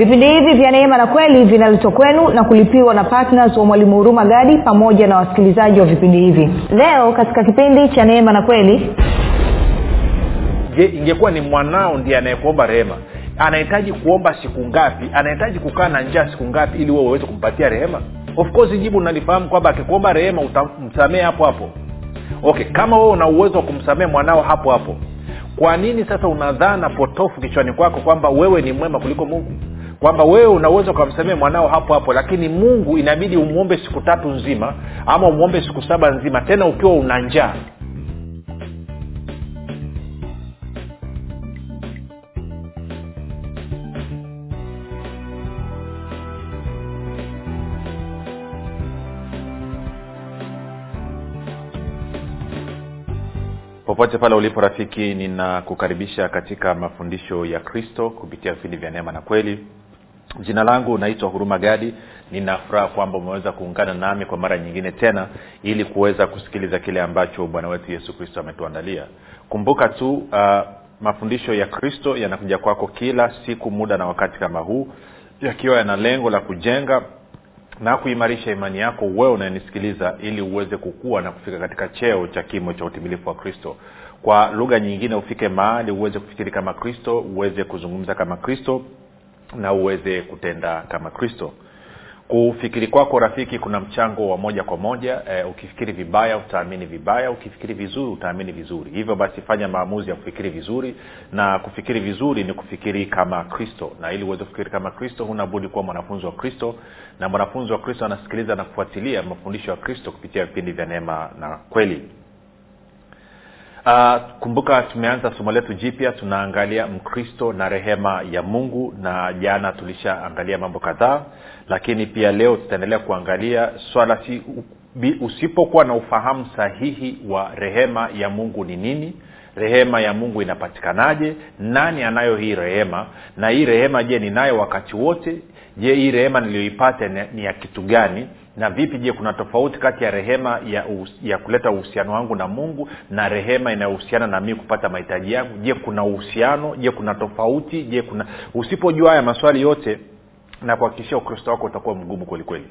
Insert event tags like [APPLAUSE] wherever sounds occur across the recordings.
vipindi hivi vya neema na kweli vinaletwa kwenu na kulipiwa na ptns wa mwalimu huruma gadi pamoja na wasikilizaji wa vipindi hivi. Leo katika kipindi cha neema na kweli je ingekuwa ni mwanao ndiye anayekuomba rehema? Anahitaji kuomba siku ngapi? Anahitaji kukaa na njaa siku ngapi ili wewe uweze kumpatia rehema? Of course jibu nalifahamu kwamba akikuomba rehema utamsamehe hapo hapo. Okay kama wewe una uwezo wa kumsamehe mwanao hapo hapo kwa nini sasa unadhana potofu kichwani kwako kwamba wewe ni mwema kuliko mungu kwamba wewe unaweza ukamsamehe mwanao hapo hapo lakini mungu inabidi umwombe siku tatu nzima ama umwombe siku saba nzima tena ukiwa una njaa. Popote pale ulipo rafiki ninakukaribisha katika mafundisho ya kristo kupitia vipindi vya neema na kweli jina langu naitwa huruma gadi. Ninafuraha kwamba umeweza kuungana nami kwa mara nyingine tena ili kuweza kusikiliza kile ambacho bwana wetu yesu kristo ametuandalia. Kumbuka tu uh, mafundisho ya kristo yanakuja kwako kila siku muda na wakati kama huu yakiwa yana lengo la kujenga na kuimarisha imani yako wewe unayenisikiliza ili uweze kukua na kufika katika cheo cha kimo cha utimilifu wa kristo. Kwa lugha nyingine ufike mahali uweze kufikiri kama kristo uweze kuzungumza kama kristo na uweze kutenda kama kristo. Kufikiri kwako rafiki kuna mchango wa moja kwa moja. E, ukifikiri vibaya utaamini vibaya. Ukifikiri vizuri utaamini vizuri. Hivyo basi fanya maamuzi ya kufikiri vizuri. Na kufikiri vizuri ni kufikiri kama kristo. Na ili uweze kufikiri kama kristo hunabudi kuwa mwanafunzi wa kristo. Na mwanafunzi wa kristo anasikiliza na kufuatilia mafundisho ya kristo kupitia vipindi vya neema na kweli uh, kumbuka tumeanza somo letu jipya tunaangalia mkristo na rehema ya mungu na jana tulishaangalia mambo kadhaa lakini pia leo tutaendelea kuangalia swala si usipokuwa na ufahamu sahihi wa rehema ya mungu ni nini rehema ya mungu inapatikanaje nani anayo hii rehema na hii rehema je ninayo wakati wote je hii rehema niliyoipata ni ya kitu gani na vipi je kuna tofauti kati ya rehema ya, ya kuleta uhusiano wangu na mungu na rehema inayohusiana na mii kupata mahitaji yangu? Je kuna uhusiano? Je kuna tofauti? Je kuna usipojua haya maswali yote na kuhakikishia ukristo wako utakuwa mgumu kwelikweli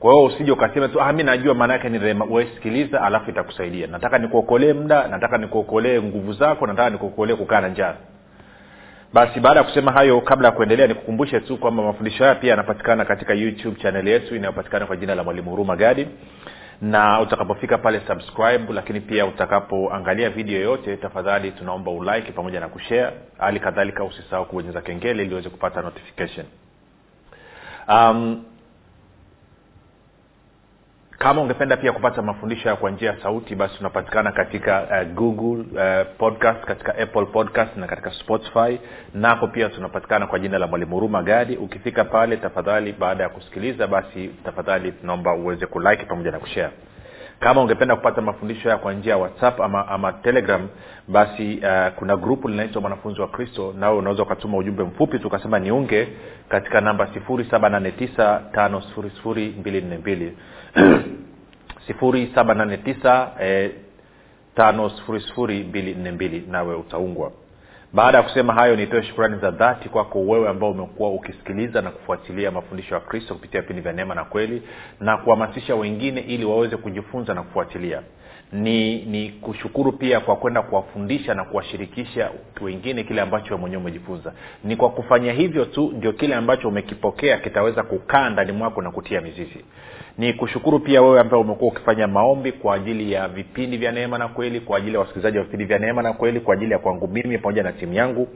kwa hiyo usije ukasema tu ah, mi najua maana yake ni rehema. Wesikiliza alafu itakusaidia. Nataka nikuokolee muda nataka nikuokolee nguvu zako nataka nikuokolee kukaa na njaa basi baada ya kusema hayo kabla ya kuendelea nikukumbushe tu kwamba mafundisho haya pia yanapatikana katika youtube chaneli yetu inayopatikana kwa jina la mwalimu huruma gadi. Na utakapofika pale subscribe lakini pia utakapoangalia video yoyote tafadhali tunaomba ulike pamoja na kushare. Hali kadhalika usisahau kubonyeza kengele ili uweze kupata notification. Um, kama ungependa pia kupata mafundisho ya kwa njia ya sauti basi tunapatikana katika uh, google uh, podcast katika apple podcast na katika spotify. Nako pia tunapatikana kwa jina la mwalimu huruma gadi. Ukifika pale tafadhali baada ya kusikiliza basi tafadhali tunaomba uweze kulike pamoja na kushare kama ungependa kupata mafundisho haya kwa njia ya whatsapp ama, ama telegram basi uh, kuna grupu linaitwa mwanafunzi wa kristo nawe unaweza ukatuma ujumbe mfupi tukasema niunge katika namba sifuri saba nane tisa tano sifuri sifuri mbili nne mbili. [CLEARS THROAT] sifuri saba nane tisa tano sifuri sifuri mbili nne mbili. Nawe utaungwa baada ya kusema hayo nitoe shukurani za dhati kwako wewe ambao umekuwa ukisikiliza na kufuatilia mafundisho ya kristo kupitia vipindi vya neema na kweli na kuhamasisha wengine ili waweze kujifunza na kufuatilia. Ni ni kushukuru pia kwa kwenda kuwafundisha na kuwashirikisha wengine kile ambacho mwenyewe umejifunza. Ni kwa kufanya hivyo tu ndio kile ambacho umekipokea kitaweza kukaa ndani mwako na kutia mizizi ni kushukuru pia wewe ambaye umekuwa ukifanya maombi kwa ajili ya vipindi vya neema na kweli kwa ajili ya wasikilizaji wa vipindi vya neema na kweli kwa ajili ya kwangu mimi pamoja na timu yangu.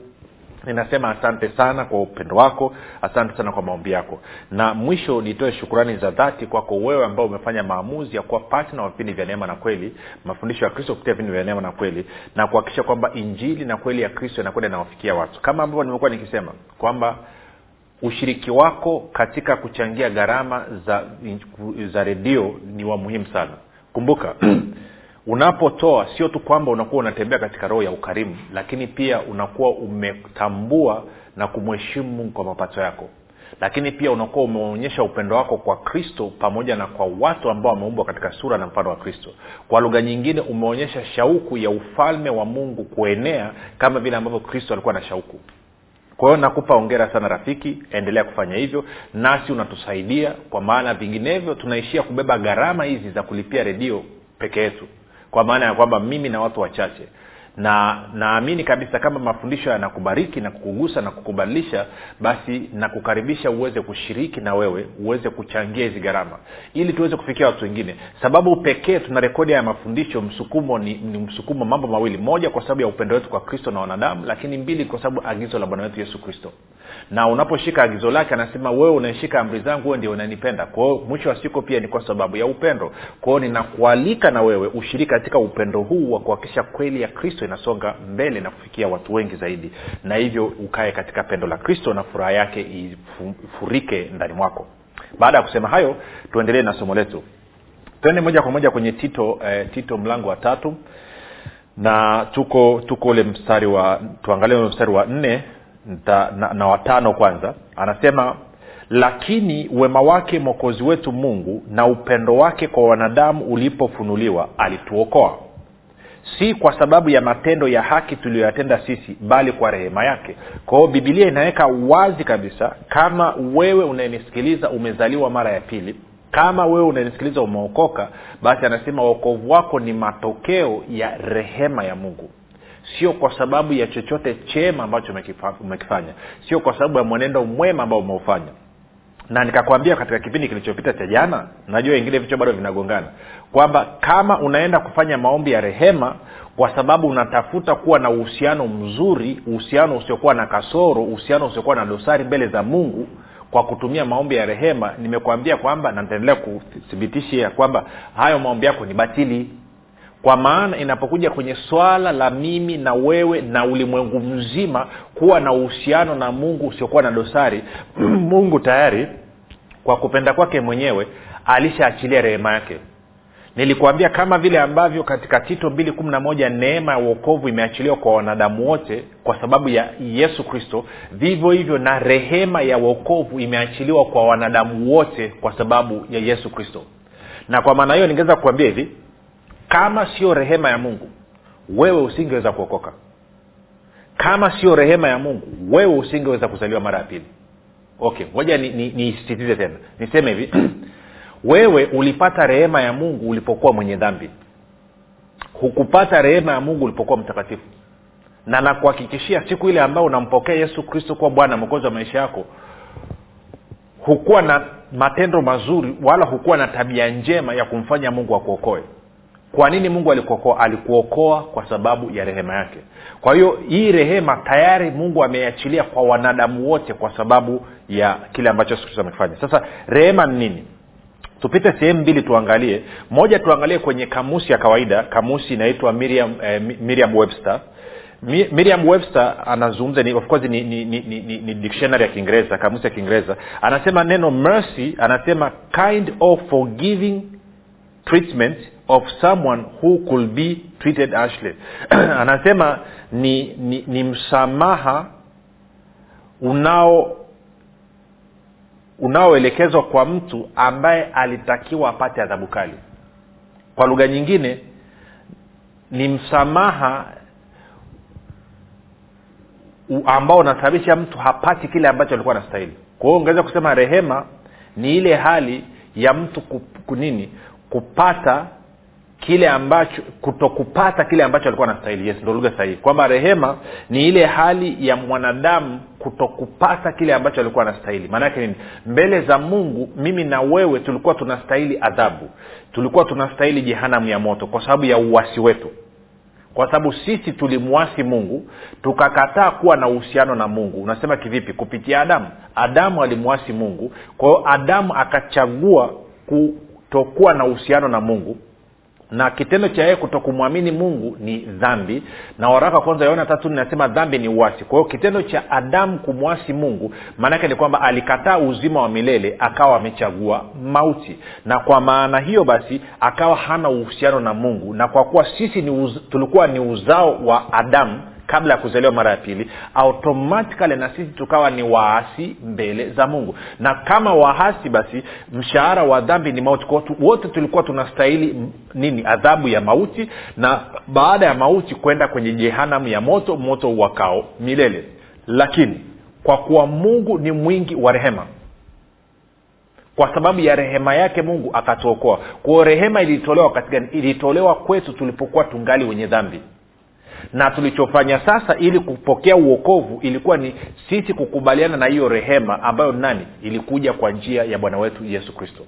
Ninasema asante sana kwa upendo wako asante sana kwa maombi yako. Na mwisho nitoe shukurani za dhati kwako wewe ambao umefanya maamuzi ya kuwa patna wa vipindi vya neema na kweli mafundisho ya kristo kupitia vipindi vya neema na kweli na kuhakikisha kwamba injili na kweli ya kristo inakwenda inawafikia watu. Kama ambavyo nimekuwa nikisema kwamba ushiriki wako katika kuchangia gharama za za redio ni wa muhimu sana. Kumbuka [CLEARS THROAT] unapotoa sio tu kwamba unakuwa unatembea katika roho ya ukarimu lakini pia unakuwa umetambua na kumheshimu mungu kwa mapato yako. Lakini pia unakuwa umeonyesha upendo wako kwa kristo pamoja na kwa watu ambao wameumbwa katika sura na mfano wa kristo. Kwa lugha nyingine umeonyesha shauku ya ufalme wa mungu kuenea kama vile ambavyo kristo alikuwa na shauku kwa hiyo nakupa ongera sana rafiki endelea kufanya hivyo nasi unatusaidia kwa maana vinginevyo tunaishia kubeba gharama hizi za kulipia redio peke yetu kwa maana ya kwamba mimi na watu wachache na naamini kabisa kama mafundisho yanakubariki na kukugusa na kukubadilisha basi nakukaribisha uweze kushiriki na wewe uweze kuchangia hizi gharama ili tuweze kufikia watu wengine. Sababu pekee tuna rekodi ya mafundisho msukumo ni, ni msukumo mambo mawili. Moja kwa sababu ya upendo wetu kwa kristo na wanadamu lakini mbili kwa sababu agizo la bwana wetu yesu kristo. Na unaposhika agizo lake anasema wewe unaeshika amri zangu wewe ndio unanipenda. Kwao mwisho wa siku pia ni kwa sababu ya upendo. Kwao ninakualika na wewe ushiriki katika upendo huu wa kuhakikisha kweli ya kristo inasonga mbele na kufikia watu wengi zaidi. Na hivyo ukae katika pendo la kristo na furaha yake ifurike ndani mwako. Baada ya kusema hayo tuendelee na somo letu. Twende moja kwa moja kwenye tito eh, tito mlango wa tatu. Na tuko tuko ule mstari wa tuangalie ule mstari wa nne na, na, na watano kwanza. Anasema lakini wema wake mwokozi wetu mungu na upendo wake kwa wanadamu ulipofunuliwa alituokoa si kwa sababu ya matendo ya haki tuliyoyatenda sisi bali kwa rehema yake. Kwa hiyo bibilia inaweka wazi kabisa kama wewe unayenisikiliza umezaliwa mara ya pili kama wewe unanisikiliza umeokoka basi anasema uokovu wako ni matokeo ya rehema ya mungu. Sio kwa sababu ya chochote chema ambacho umekifanya. Sio kwa sababu ya mwenendo mwema ambao umeufanya na nikakwambia katika kipindi kilichopita cha jana najua wengine vichwa bado vinagongana kwamba kama unaenda kufanya maombi ya rehema kwa sababu unatafuta kuwa na uhusiano mzuri uhusiano usiokuwa na kasoro uhusiano usiokuwa na dosari mbele za mungu kwa kutumia maombi ya rehema nimekwambia kwamba na nitaendelea kuthibitishia kwamba hayo maombi yako ni batili kwa maana inapokuja kwenye swala la mimi na wewe na ulimwengu mzima kuwa na uhusiano na mungu usiokuwa na dosari [CLEARS THROAT] mungu tayari kwa kupenda kwake mwenyewe alishaachilia rehema yake. Nilikuambia kama vile ambavyo katika tito mbili kumi na moja neema ya uokovu imeachiliwa kwa wanadamu wote kwa sababu ya yesu kristo vivyo hivyo na rehema ya uokovu imeachiliwa kwa wanadamu wote kwa sababu ya yesu kristo. Na kwa maana hiyo ningeweza kukuambia hivi kama sio rehema ya mungu wewe usingeweza kuokoka. Kama sio rehema ya mungu wewe usingeweza kuzaliwa mara ya pili. Okay ngoja nisisitize ni, ni, ni tena. Niseme hivi [CLEARS THROAT] wewe ulipata rehema ya mungu ulipokuwa mwenye dhambi. Hukupata rehema ya mungu ulipokuwa mtakatifu. Na nakuhakikishia siku ile ambayo unampokea yesu kristo kuwa bwana mwokozi wa maisha yako hukuwa na matendo mazuri wala hukuwa na tabia njema ya kumfanya mungu akuokoe kwa nini mungu alikuokoa? Alikuokoa kwa sababu ya rehema yake. Kwa hiyo hii rehema tayari mungu ameiachilia kwa wanadamu wote kwa sababu ya kile ambacho yesu kristo amekifanya. Sasa rehema ni nini? Tupite sehemu mbili tuangalie. Moja tuangalie kwenye kamusi ya kawaida. Kamusi inaitwa miriam, eh, miriam webster. Miriam webster anazungumza ni, of course ni, ni, ni, ni, ni dictionary ya kiingereza kamusi ya kiingereza. Anasema neno mercy anasema kind of forgiving treatment of someone who could be treated ashly [CLEARS THROAT] anasema ni, ni, ni msamaha unao unaoelekezwa kwa mtu ambaye alitakiwa apate adhabu kali. Kwa lugha nyingine ni msamaha ambao unasababisha mtu hapati kile ambacho alikuwa anastahili. Kwa hiyo ungeweza kusema rehema ni ile hali ya mtu kunini kupata kile ambacho kutokupata kile ambacho alikuwa anastahili. Yes ndo lugha sahihi. Kwamba rehema ni ile hali ya mwanadamu kutokupata kile ambacho alikuwa anastahili. Maanaake nini? Mbele za mungu mimi na wewe tulikuwa tunastahili adhabu. Tulikuwa tunastahili jehanamu ya moto kwa sababu ya uwasi wetu. Kwa sababu sisi tulimwasi mungu tukakataa kuwa na uhusiano na mungu. Unasema kivipi? Kupitia adamu. Adamu alimwasi mungu. Kwa hiyo adamu akachagua kutokuwa na uhusiano na mungu na kitendo cha yeye kutokumwamini mungu ni dhambi na waraka kwanza yaona tatu nasema dhambi ni uwasi kwa hiyo kitendo cha adamu kumwasi mungu maanaake ni kwamba alikataa uzima wa milele akawa amechagua mauti. Na kwa maana hiyo basi akawa hana uhusiano na mungu na kwa kuwa sisi ni uz, tulikuwa ni uzao wa adamu kabla ya kuzaliwa mara ya pili automatikali na sisi tukawa ni waasi mbele za mungu. Na kama waasi basi mshahara wa dhambi ni mauti. Kwa wote tulikuwa tunastahili nini? Adhabu ya mauti. Na baada ya mauti kwenda kwenye jehanamu ya moto moto wakao milele. Lakini kwa kuwa mungu ni mwingi wa rehema kwa sababu ya rehema yake mungu akatuokoa. Kwao rehema ilitolewa wakati gani ilitolewa kwetu tulipokuwa tungali wenye dhambi na tulichofanya sasa ili kupokea uokovu ilikuwa ni sisi kukubaliana na hiyo rehema ambayo nani? Ilikuja kwa njia ya bwana wetu yesu kristo.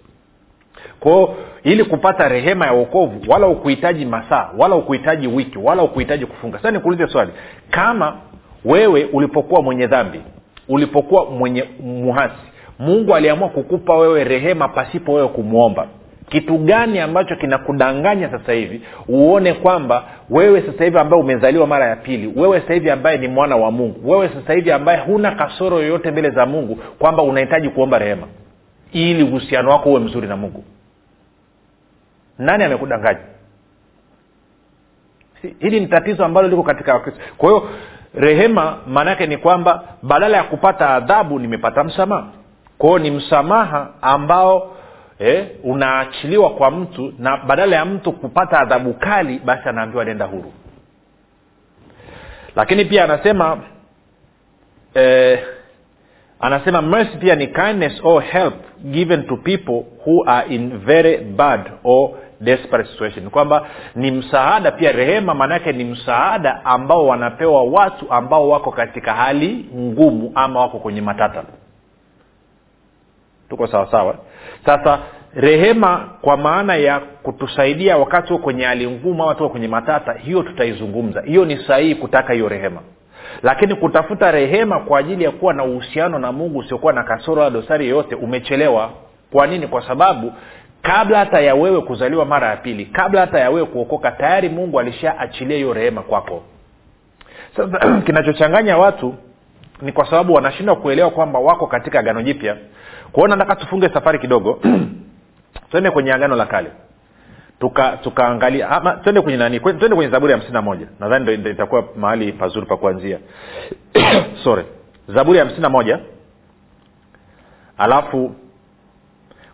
Kwao ili kupata rehema ya uokovu wala ukuhitaji masaa wala ukuhitaji wiki wala ukuhitaji kufunga. Sasa nikuulize swali. Kama wewe ulipokuwa mwenye dhambi ulipokuwa mwenye muhasi mungu aliamua kukupa wewe rehema pasipo wewe kumwomba kitu gani ambacho kinakudanganya sasa hivi? Uone kwamba wewe sasa hivi ambaye umezaliwa mara ya pili wewe sasa hivi ambaye ni mwana wa mungu wewe sasa hivi ambaye huna kasoro yoyote mbele za mungu kwamba unahitaji kuomba rehema. Ili uhusiano wako uwe mzuri na mungu. Nani amekudanganya? Hili ni tatizo ambalo liko katika wakristo. Kwa hiyo rehema maana yake ni kwamba badala ya kupata adhabu nimepata msamaha. Kwao ni msamaha ambao eh, unaachiliwa kwa mtu na badala ya mtu kupata adhabu kali basi anaambiwa nenda huru. Lakini pia anasema eh, anasema mercy pia ni kindness or help given to people who are in very bad or desperate situation. Kwamba ni msaada pia rehema maanaake ni msaada ambao wanapewa watu ambao wako katika hali ngumu ama wako kwenye matata tuko sawasawa sasa rehema kwa maana ya kutusaidia wakati huo kwenye hali ngumu ama tuko kwenye matata hiyo tutaizungumza. Hiyo ni sahihi kutaka hiyo rehema. Lakini kutafuta rehema kwa ajili ya kuwa na uhusiano na mungu usiokuwa na kasoro ya dosari yoyote umechelewa. Kwa nini? Kwa sababu kabla hata ya wewe kuzaliwa mara ya pili kabla hata ya wewe kuokoka tayari mungu alishaachilia hiyo rehema kwako. Sasa [CLEARS THROAT] kinachochanganya watu ni kwa sababu wanashindwa kuelewa kwamba wako katika agano jipya kwao nataka tufunge safari kidogo. [CLEARS THROAT] Twende kwenye agano la kale. Tuka tukaangalia twende kwenye nani? Twende kwenye zaburi ya hamsini na moja. Nadhani itakuwa mahali pazuri pa kuanzia. [CLEARS THROAT] Sorry. Zaburi ya hamsini na moja. Alafu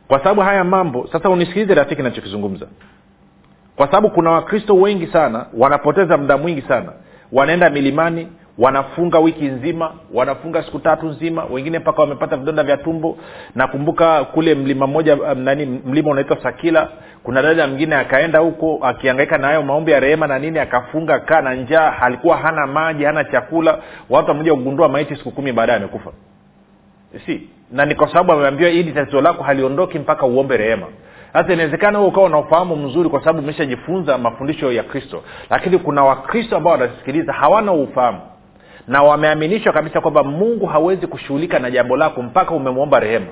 kwa sababu haya mambo sasa unisikilize rafiki nachokizungumza kwa sababu kuna wakristo wengi sana wanapoteza muda mwingi sana wanaenda milimani wanafunga wiki nzima wanafunga siku tatu nzima wengine mpaka wamepata vidonda vya tumbo. Nakumbuka kule mlima mmoja nani mlima unaitwa sakila kuna dada mwingine akaenda huko akiangaika na hayo maombi ya rehema na nini akafunga kaa na njaa alikuwa hana maji hana chakula. Watu wamekuja kugundua maiti siku kumi baadaye amekufa. Si na ni kwa sababu ameambiwa hili tatizo lako haliondoki mpaka uombe rehema. Sasa inawezekana huo ukawa na ufahamu mzuri kwa sababu umeshajifunza mafundisho ya kristo. Lakini kuna wakristo ambao wanasikiliza hawana ufahamu na wameaminishwa kabisa kwamba mungu hawezi kushughulika na jambo lako mpaka umemwomba rehema.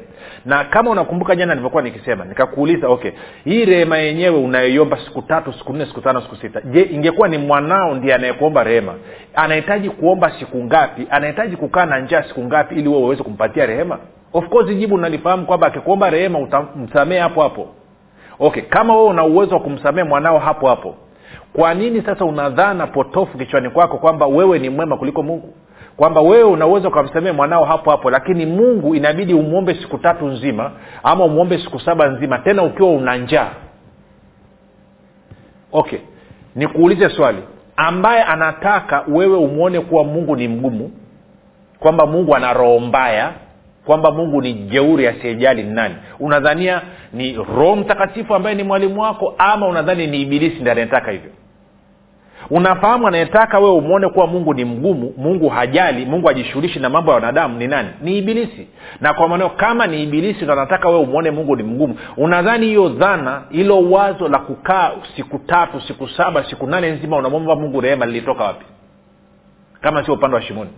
Na kama unakumbuka jana nilivyokuwa nikisema nikakuuliza okay hii rehema yenyewe unayoiomba siku tatu siku nne siku tano siku sita je ingekuwa ni mwanao ndiye anayekuomba rehema? Anahitaji kuomba siku ngapi? Anahitaji kukaa na njaa siku ngapi ili wewe uweze kumpatia rehema? Of course jibu unalifahamu kwamba akikuomba rehema utamsamehe hapo hapo. Okay kama wewe una uwezo wa kumsamehe mwanao hapo hapo kwa nini sasa unadhana potofu kichwani kwako kwamba wewe ni mwema kuliko mungu? Kwamba wewe unaweza ukamsamehe mwanao hapo hapo lakini mungu inabidi umwombe siku tatu nzima ama umwombe siku saba nzima tena ukiwa una njaa? Okay nikuulize swali. Ambaye anataka wewe umwone kuwa mungu ni mgumu kwamba mungu ana roho mbaya kwamba mungu ni jeuri asiyejali ni nani. Unadhania ni roho mtakatifu ambaye ni mwalimu wako ama unadhani ni ibilisi ndi anayetaka hivyo? Unafahamu anayetaka wewe umwone kuwa mungu ni mgumu mungu hajali mungu hajishughulishi na mambo ya wanadamu ni nani? Ni ibilisi. Na kwa maneo kama ni ibilisi ndo anataka wewe umwone mungu ni mgumu. Unadhani hiyo dhana hilo wazo la kukaa siku tatu siku saba siku nane nzima unamwomba mungu rehema lilitoka wapi? Kama sio upande wa shimoni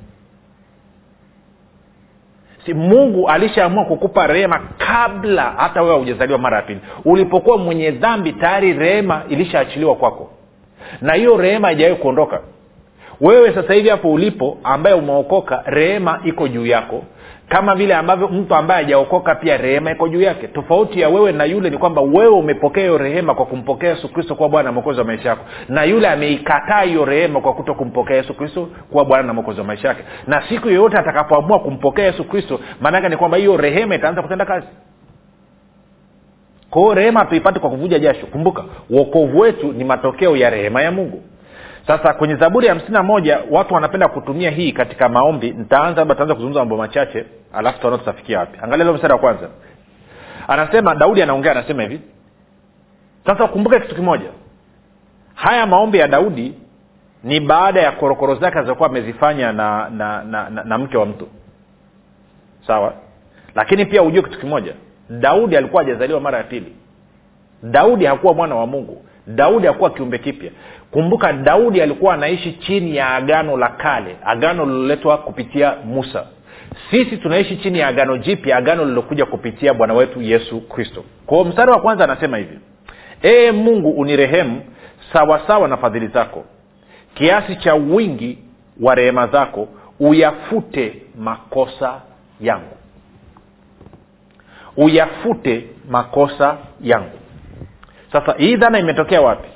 si mungu alishaamua kukupa rehema kabla hata wewe haujazaliwa mara ya pili ulipokuwa mwenye dhambi tayari rehema ilishaachiliwa kwako. Na hiyo rehema haijawahi kuondoka. Wewe sasa hivi hapo ulipo ambaye umeokoka rehema iko juu yako kama vile ambavyo mtu ambaye hajaokoka pia rehema iko juu yake. Tofauti ya wewe na yule ni kwamba wewe umepokea hiyo rehema kwa kumpokea yesu kristo kuwa bwana na mwokozi wa maisha yako. Na yule ameikataa hiyo rehema kwa kuto kumpokea yesu kristo kuwa bwana na mwokozi wa maisha yake. Na siku yoyote atakapoamua kumpokea yesu kristo maanake ni kwamba hiyo rehema itaanza kutenda kazi. Kwa hiyo rehema hatuipati kwa kuvuja jasho. Kumbuka uokovu wetu ni matokeo ya rehema ya mungu sasa kwenye zaburi ya hamsini na moja watu wanapenda kutumia hii katika maombi. Nitaanza labda taanza kuzungumza mambo machache alafu taona tutafikia wapi. Angalia mstari wa kwanza. Anasema daudi anaongea anasema hivi. Sasa ukumbuke kitu kimoja. Haya maombi ya daudi ni baada ya korokoro zake alizokuwa amezifanya na na, na, na na mke wa mtu. Sawa? Lakini pia ujue kitu kimoja. Daudi alikuwa hajazaliwa mara ya pili. Daudi hakuwa mwana wa mungu. Daudi hakuwa kiumbe kipya kumbuka daudi alikuwa anaishi chini ya agano la kale agano liloletwa kupitia musa. Sisi tunaishi chini ya agano jipya agano lilokuja kupitia bwana wetu yesu kristo. Kwao mstari wa kwanza anasema hivi ee mungu unirehemu sawasawa na fadhili zako. Kiasi cha wingi wa rehema zako uyafute makosa yangu. Uyafute makosa yangu. Sasa hii dhana imetokea wapi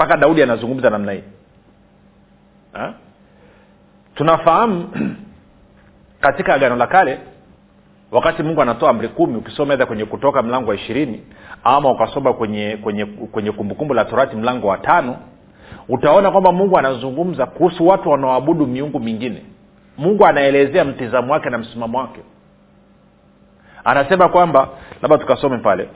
mpaka daudi anazungumza namna hii. Ha? tunafahamu [CLEARS THROAT] katika agano la kale wakati mungu anatoa amri kumi ukisoma edha kwenye kutoka mlango wa ishirini ama ukasoma kwenye kwenye kwenye kumbukumbu la torati mlango wa tano utaona kwamba mungu anazungumza kuhusu watu wanaoabudu miungu mingine. Mungu anaelezea mtizamo wake na msimamo wake. Anasema kwamba labda tukasome pale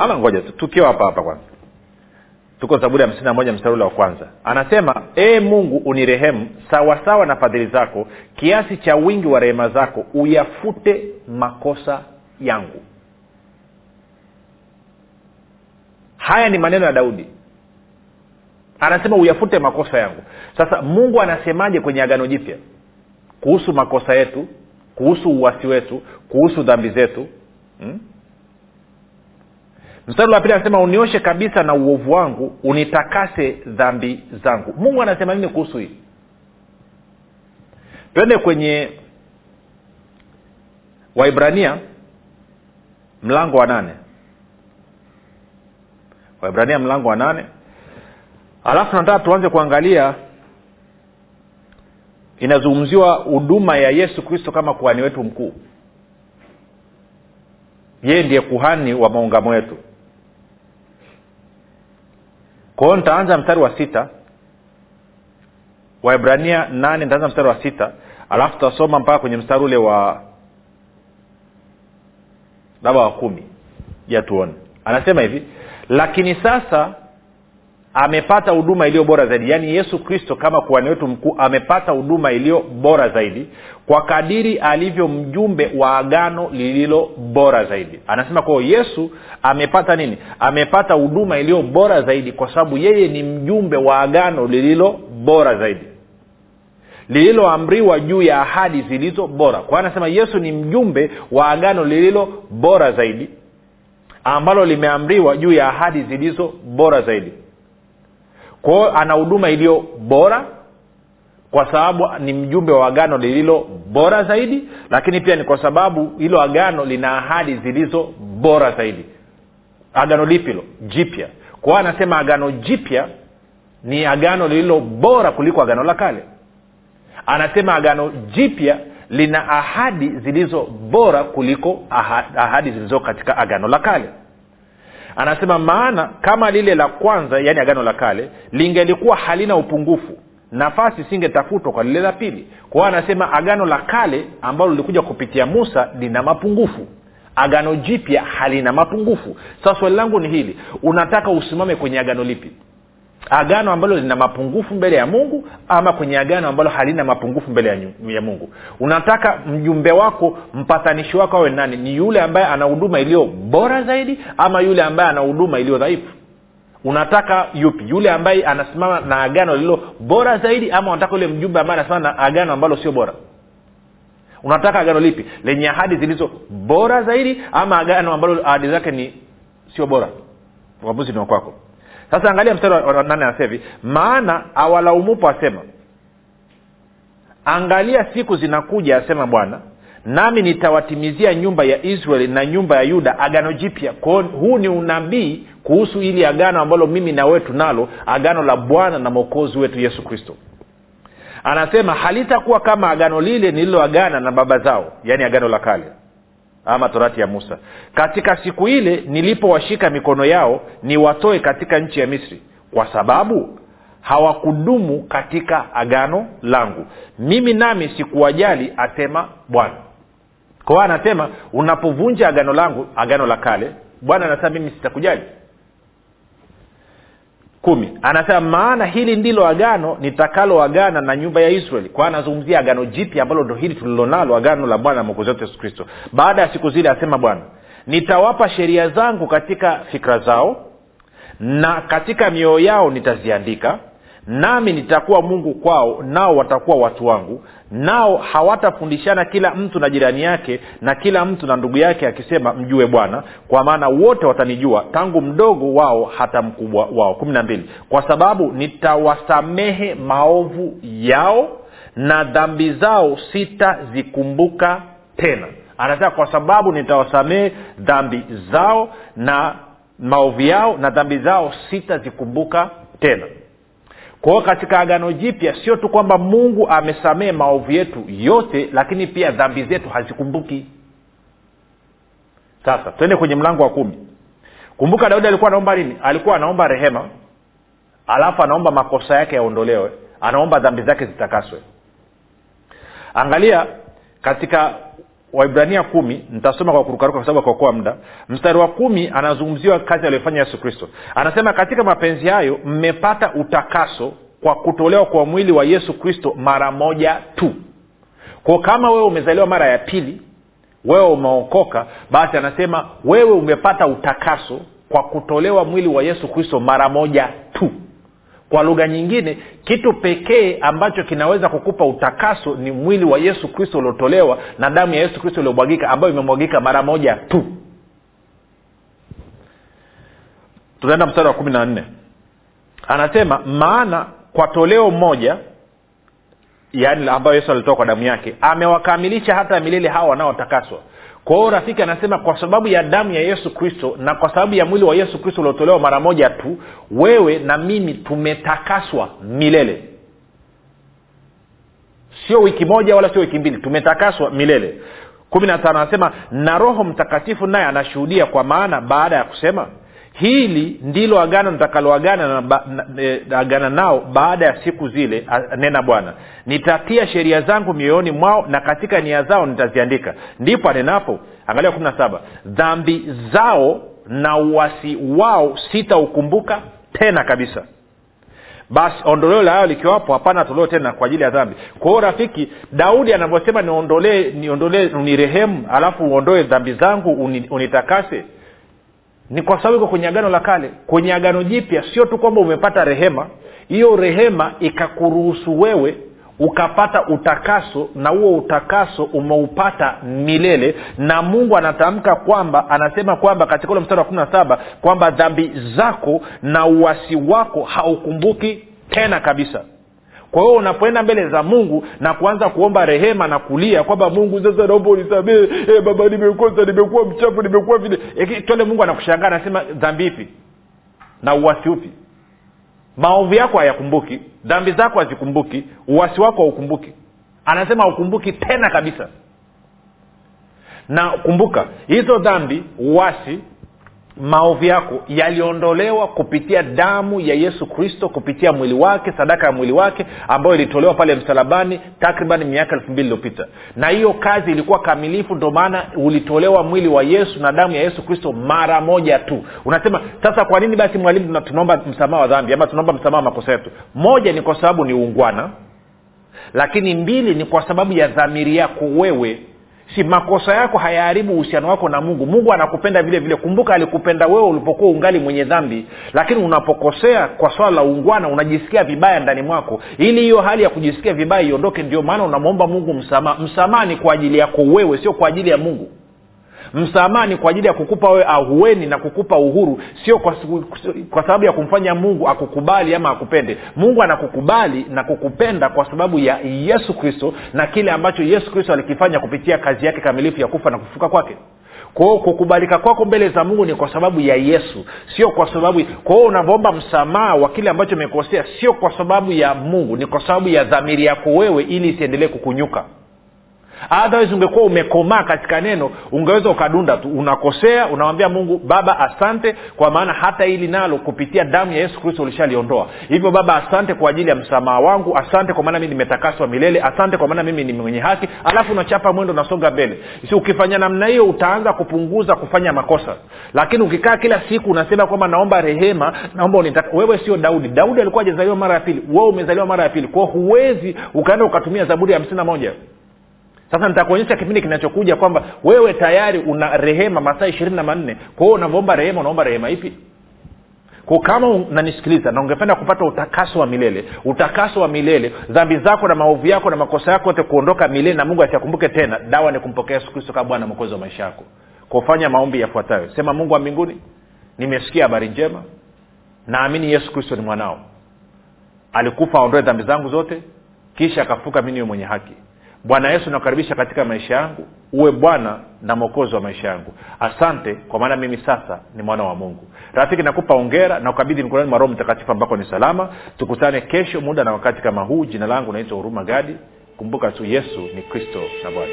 ama ngoja tu tukiwa hapa hapa kwanza. Tuko zaburi hamsini moja mstari ule wa kwanza. Anasema ee mungu unirehemu sawasawa na fadhili zako kiasi cha wingi wa rehema zako uyafute makosa yangu. Haya ni maneno ya daudi. Anasema uyafute makosa yangu. Sasa mungu anasemaje kwenye agano jipya? Kuhusu makosa yetu kuhusu uwasi wetu kuhusu dhambi zetu hmm? Mstari wa pili anasema unioshe kabisa na uovu wangu unitakase dhambi zangu. Mungu anasema nini kuhusu hii? Twende kwenye waibrania mlango wa nane. Waibrania mlango wa nane. Alafu nataka tuanze kuangalia inazungumziwa huduma ya yesu kristo kama kuhani wetu mkuu. Yeye ndiye kuhani wa maungamo yetu kwa hiyo nitaanza mstari wa sita. Waibrania nane nitaanza mstari wa sita. Alafu tutasoma mpaka kwenye mstari ule wa labda wa kumi. Ja tuone? Anasema hivi lakini sasa amepata huduma iliyo bora zaidi. Yaani yesu kristo kama kuhani wetu mkuu amepata huduma iliyo bora zaidi kwa kadiri alivyo mjumbe wa agano lililo bora zaidi. Anasema kwao yesu amepata nini? Amepata huduma iliyo bora zaidi kwa sababu yeye ni mjumbe wa agano lililo bora zaidi. Lililoamriwa juu ya ahadi zilizo bora. Kwa anasema yesu ni mjumbe wa agano lililo bora zaidi ambalo limeamriwa juu ya ahadi zilizo bora zaidi kwao ana huduma iliyo bora kwa sababu ni mjumbe wa agano lililo bora zaidi lakini pia ni kwa sababu hilo agano lina ahadi zilizo bora zaidi. Agano lipilo jipya. Kwa hiyo anasema agano jipya ni agano lililo bora kuliko agano la kale. Anasema agano jipya lina ahadi zilizo bora kuliko ahadi zilizo katika agano la kale anasema maana kama lile la kwanza yaani agano la kale lingelikuwa halina upungufu nafasi isingetafutwa kwa lile la pili. Kwa hiyo anasema agano la kale ambalo lilikuja kupitia musa lina mapungufu. Agano jipya halina mapungufu. Sasa swali langu ni hili unataka usimame kwenye agano lipi agano ambalo lina mapungufu mbele ya mungu ama kwenye agano ambalo halina mapungufu mbele ya, mungu. Unataka mjumbe wako mpatanishi wako awe nani? Ni yule ambaye ana huduma iliyo bora zaidi ama yule ambaye ana huduma iliyo dhaifu? Unataka yupi? Yule ambaye anasimama na agano lililo bora zaidi ama unataka yule mjumbe ambaye anasimama na agano ambalo sio bora? Unataka agano lipi? Lenye ahadi zilizo bora zaidi ama agano ambalo ahadi zake ni sio bora? Uamuzi ni wa kwako sasa angalia mstari wa- nane anasema hivi maana awalaumupo asema angalia siku zinakuja asema bwana nami nitawatimizia nyumba ya israeli na nyumba ya yuda agano jipya. Kwao huu ni unabii kuhusu ili agano ambalo mimi na wewe tunalo agano la bwana na mwokozi wetu yesu kristo. Anasema halitakuwa kama agano lile nililoagana na baba zao yaani agano la kale ama torati ya musa. Katika siku ile nilipowashika mikono yao niwatoe katika nchi ya misri. Kwa sababu hawakudumu katika agano langu. Mimi nami sikuwajali asema bwana. Kwa hiyo anasema unapovunja agano langu agano la kale bwana anasema mimi sitakujali kumi. Anasema maana hili ndilo agano nitakaloagana na nyumba ya israeli. Kwa anazungumzia agano jipya ambalo ndo hili tulilonalo agano la bwana mwokozi wetu yesu kristo. Baada ya siku zile asema bwana nitawapa sheria zangu katika fikra zao na katika mioyo yao nitaziandika nami nitakuwa mungu kwao nao watakuwa watu wangu. Nao hawatafundishana kila mtu na jirani yake na kila mtu na ndugu yake akisema mjue bwana kwa maana wote watanijua tangu mdogo wao hata mkubwa wao. Kumi na mbili. Kwa sababu nitawasamehe maovu yao na dhambi zao sitazikumbuka tena. Anasema kwa sababu nitawasamehe dhambi zao na maovu yao na dhambi zao sitazikumbuka tena kwa hiyo katika agano jipya sio tu kwamba mungu amesamehe maovu yetu yote lakini pia dhambi zetu hazikumbuki. Sasa twende kwenye mlango wa kumi. Kumbuka daudi alikuwa anaomba nini? Alikuwa anaomba rehema alafu anaomba makosa yake yaondolewe anaomba dhambi zake zitakaswe. Angalia katika waibrania kumi nitasoma kwa kurukaruka kwa sababu akaokoa muda. Mstari wa kumi anazungumziwa kazi aliyofanya yesu kristo. Anasema katika mapenzi hayo mmepata utakaso kwa kutolewa kwa mwili wa yesu kristo mara moja tu. Kwao kama wewe umezaliwa mara ya pili wewe umeokoka basi anasema wewe umepata utakaso kwa kutolewa mwili wa yesu kristo mara moja tu kwa lugha nyingine kitu pekee ambacho kinaweza kukupa utakaso ni mwili wa yesu kristo uliotolewa na damu ya yesu kristo iliyomwagika ambayo imemwagika mara moja tu. Tunaenda mstari wa kumi na nne. Anasema maana kwa toleo moja yaani ambayo yesu alitoa kwa damu yake amewakamilisha hata milele hawa wanaotakaswa kwa hiyo rafiki anasema kwa sababu ya damu ya yesu kristo na kwa sababu ya mwili wa yesu kristo uliotolewa mara moja tu wewe na mimi tumetakaswa milele. Sio wiki moja wala sio wiki mbili tumetakaswa milele. Kumi na tano anasema na roho mtakatifu naye anashuhudia kwa maana baada ya kusema hili ndilo agano nitakaloagana na, na, e, agana nao baada ya siku zile nena bwana. Nitatia sheria zangu mioyoni mwao na katika nia zao nitaziandika. Ndipo anenapo angalia kumi na saba dhambi zao na uwasi wao sitaukumbuka tena kabisa. Basi ondoleo la hayo likiwapo hapana toleo tena kwa ajili ya dhambi. Kwa hiyo rafiki daudi anavyosema niondolee niondolee unirehemu alafu uondoe dhambi zangu uni, unitakase ni kwa sababu iko kwenye agano la kale. Kwenye agano jipya sio tu kwamba umepata rehema hiyo rehema ikakuruhusu wewe ukapata utakaso na huo utakaso umeupata milele. Na mungu anatamka kwamba anasema kwamba katika ule mstari wa kumi na saba kwamba dhambi zako na uwasi wako haukumbuki tena kabisa kwa hiyo unapoenda mbele za mungu na kuanza kuomba rehema na kulia kwamba mungu sasa naomba unisamee hey, baba nimekosa nimekuwa mchafu nimekuwa vile. Tole mungu anakushangaa anasema dhambi ipi? Na uwasi upi? Maovu yako hayakumbuki dhambi zako hazikumbuki uwasi wako haukumbuki. Anasema haukumbuki tena kabisa. Na kumbuka hizo dhambi uwasi maovu yako yaliondolewa kupitia damu ya yesu kristo kupitia mwili wake sadaka ya mwili wake ambayo ilitolewa pale msalabani takriban miaka elfu mbili iliyopita. Na hiyo kazi ilikuwa kamilifu ndio maana ulitolewa mwili wa yesu na damu ya yesu kristo mara moja tu. Unasema sasa kwa nini basi mwalimu tunaomba msamaha wa dhambi ama tunaomba msamaha wa makosa yetu? Moja ni kwa sababu ni uungwana lakini mbili ni kwa sababu ya dhamiri yako wewe si makosa yako hayaharibu uhusiano wako na mungu mungu anakupenda vile vile. Kumbuka alikupenda wewe ulipokuwa ungali mwenye dhambi lakini unapokosea kwa swala la ungwana unajisikia vibaya ndani mwako. Ili hiyo hali ya kujisikia vibaya iondoke ndio maana unamwomba mungu msamaha msamaha ni kwa ajili yako wewe sio kwa ajili ya mungu msamaha ni kwa ajili ya kukupa wewe ahueni na kukupa uhuru. Sio kwa, kwa sababu ya kumfanya mungu akukubali ama akupende. Mungu anakukubali na kukupenda kwa sababu ya yesu kristo na kile ambacho yesu kristo alikifanya kupitia kazi yake kamilifu ya kufa na kufuka kwake. Kwao kukubalika kwako mbele za mungu ni kwa sababu ya yesu. Sio kwa sababu kwao unavyoomba msamaha wa kile ambacho umekosea sio kwa sababu ya mungu. Ni kwa sababu ya dhamiri yako wewe ili isiendelee kukunyuka otherwise ungekuwa umekomaa katika neno ungeweza ukadunda tu. Unakosea unamwambia mungu baba asante kwa maana hata hili nalo kupitia damu ya yesu kristo ulishaliondoa. Hivyo baba asante kwa ajili ya msamaha wangu asante kwa maana mii nimetakaswa milele asante kwa maana mimi ni mwenye haki. Alafu unachapa mwendo unasonga mbele. Si ukifanya namna hiyo utaanza kupunguza kufanya makosa. Lakini ukikaa kila siku unasema kwamba naomba rehema naomba unitaka. Wewe sio daudi. Daudi alikuwa ajazaliwa mara ya pili. Wewe umezaliwa mara ya pili. Kwao huwezi ukaenda ukatumia zaburi ya hamsini na moja sasa nitakuonyesha kipindi kinachokuja kwamba wewe tayari una rehema masaa ishirini na manne. Kwa unavyoomba rehema unaomba rehema ipi? Ko kama unanisikiliza na ungependa kupata utakaso wa milele utakaso wa milele dhambi zako na maovu yako na makosa yako yote kuondoka milele na mungu asiakumbuke tena dawa ni kumpokea yesu kristo kama bwana mwokozi wa maisha yako. Kufanya maombi yafuatayo. Sema mungu wa mbinguni nimesikia habari njema. Naamini yesu kristo ni mwanao. Alikufa aondoe dhambi zangu zote kisha akafuka mi mwenye haki bwana yesu nakukaribisha katika maisha yangu. Uwe bwana na mwokozi wa maisha yangu. Asante kwa maana mimi sasa ni mwana wa mungu. Rafiki nakupa ongera na ukabidhi mikononi mwa roho mtakatifu ambako ni salama. Tukutane kesho muda na wakati kama huu. Jina langu naitwa huruma gadi. Kumbuka tu yesu ni kristo na bwana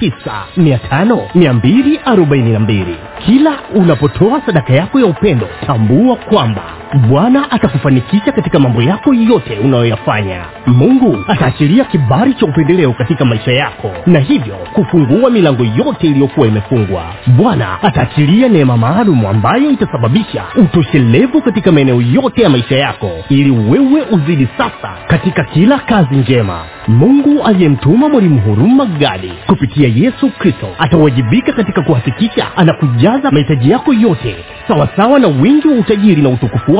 0789 5242 kila unapotoa sadaka yako ya upendo tambua kwamba bwana atakufanikisha katika mambo yako yote unayoyafanya. Mungu ataachilia kibari cha upendeleo katika maisha yako na hivyo kufungua milango yote iliyokuwa imefungwa. Bwana ataachilia neema maalum ambayo itasababisha utoshelevu katika maeneo yote ya maisha yako ili wewe uzidi sasa katika kila kazi njema. Mungu aliyemtuma mwalimu huruma gadi kupitia yesu kristo atawajibika katika kuhakikisha anakujaza mahitaji yako yote sawasawa na wingi wa utajiri na utukufu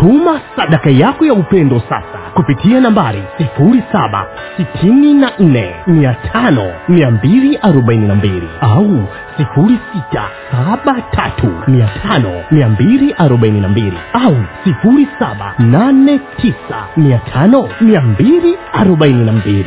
tuma sadaka yako ya upendo sasa kupitia nambari 7645242 au 6735242 au 7895242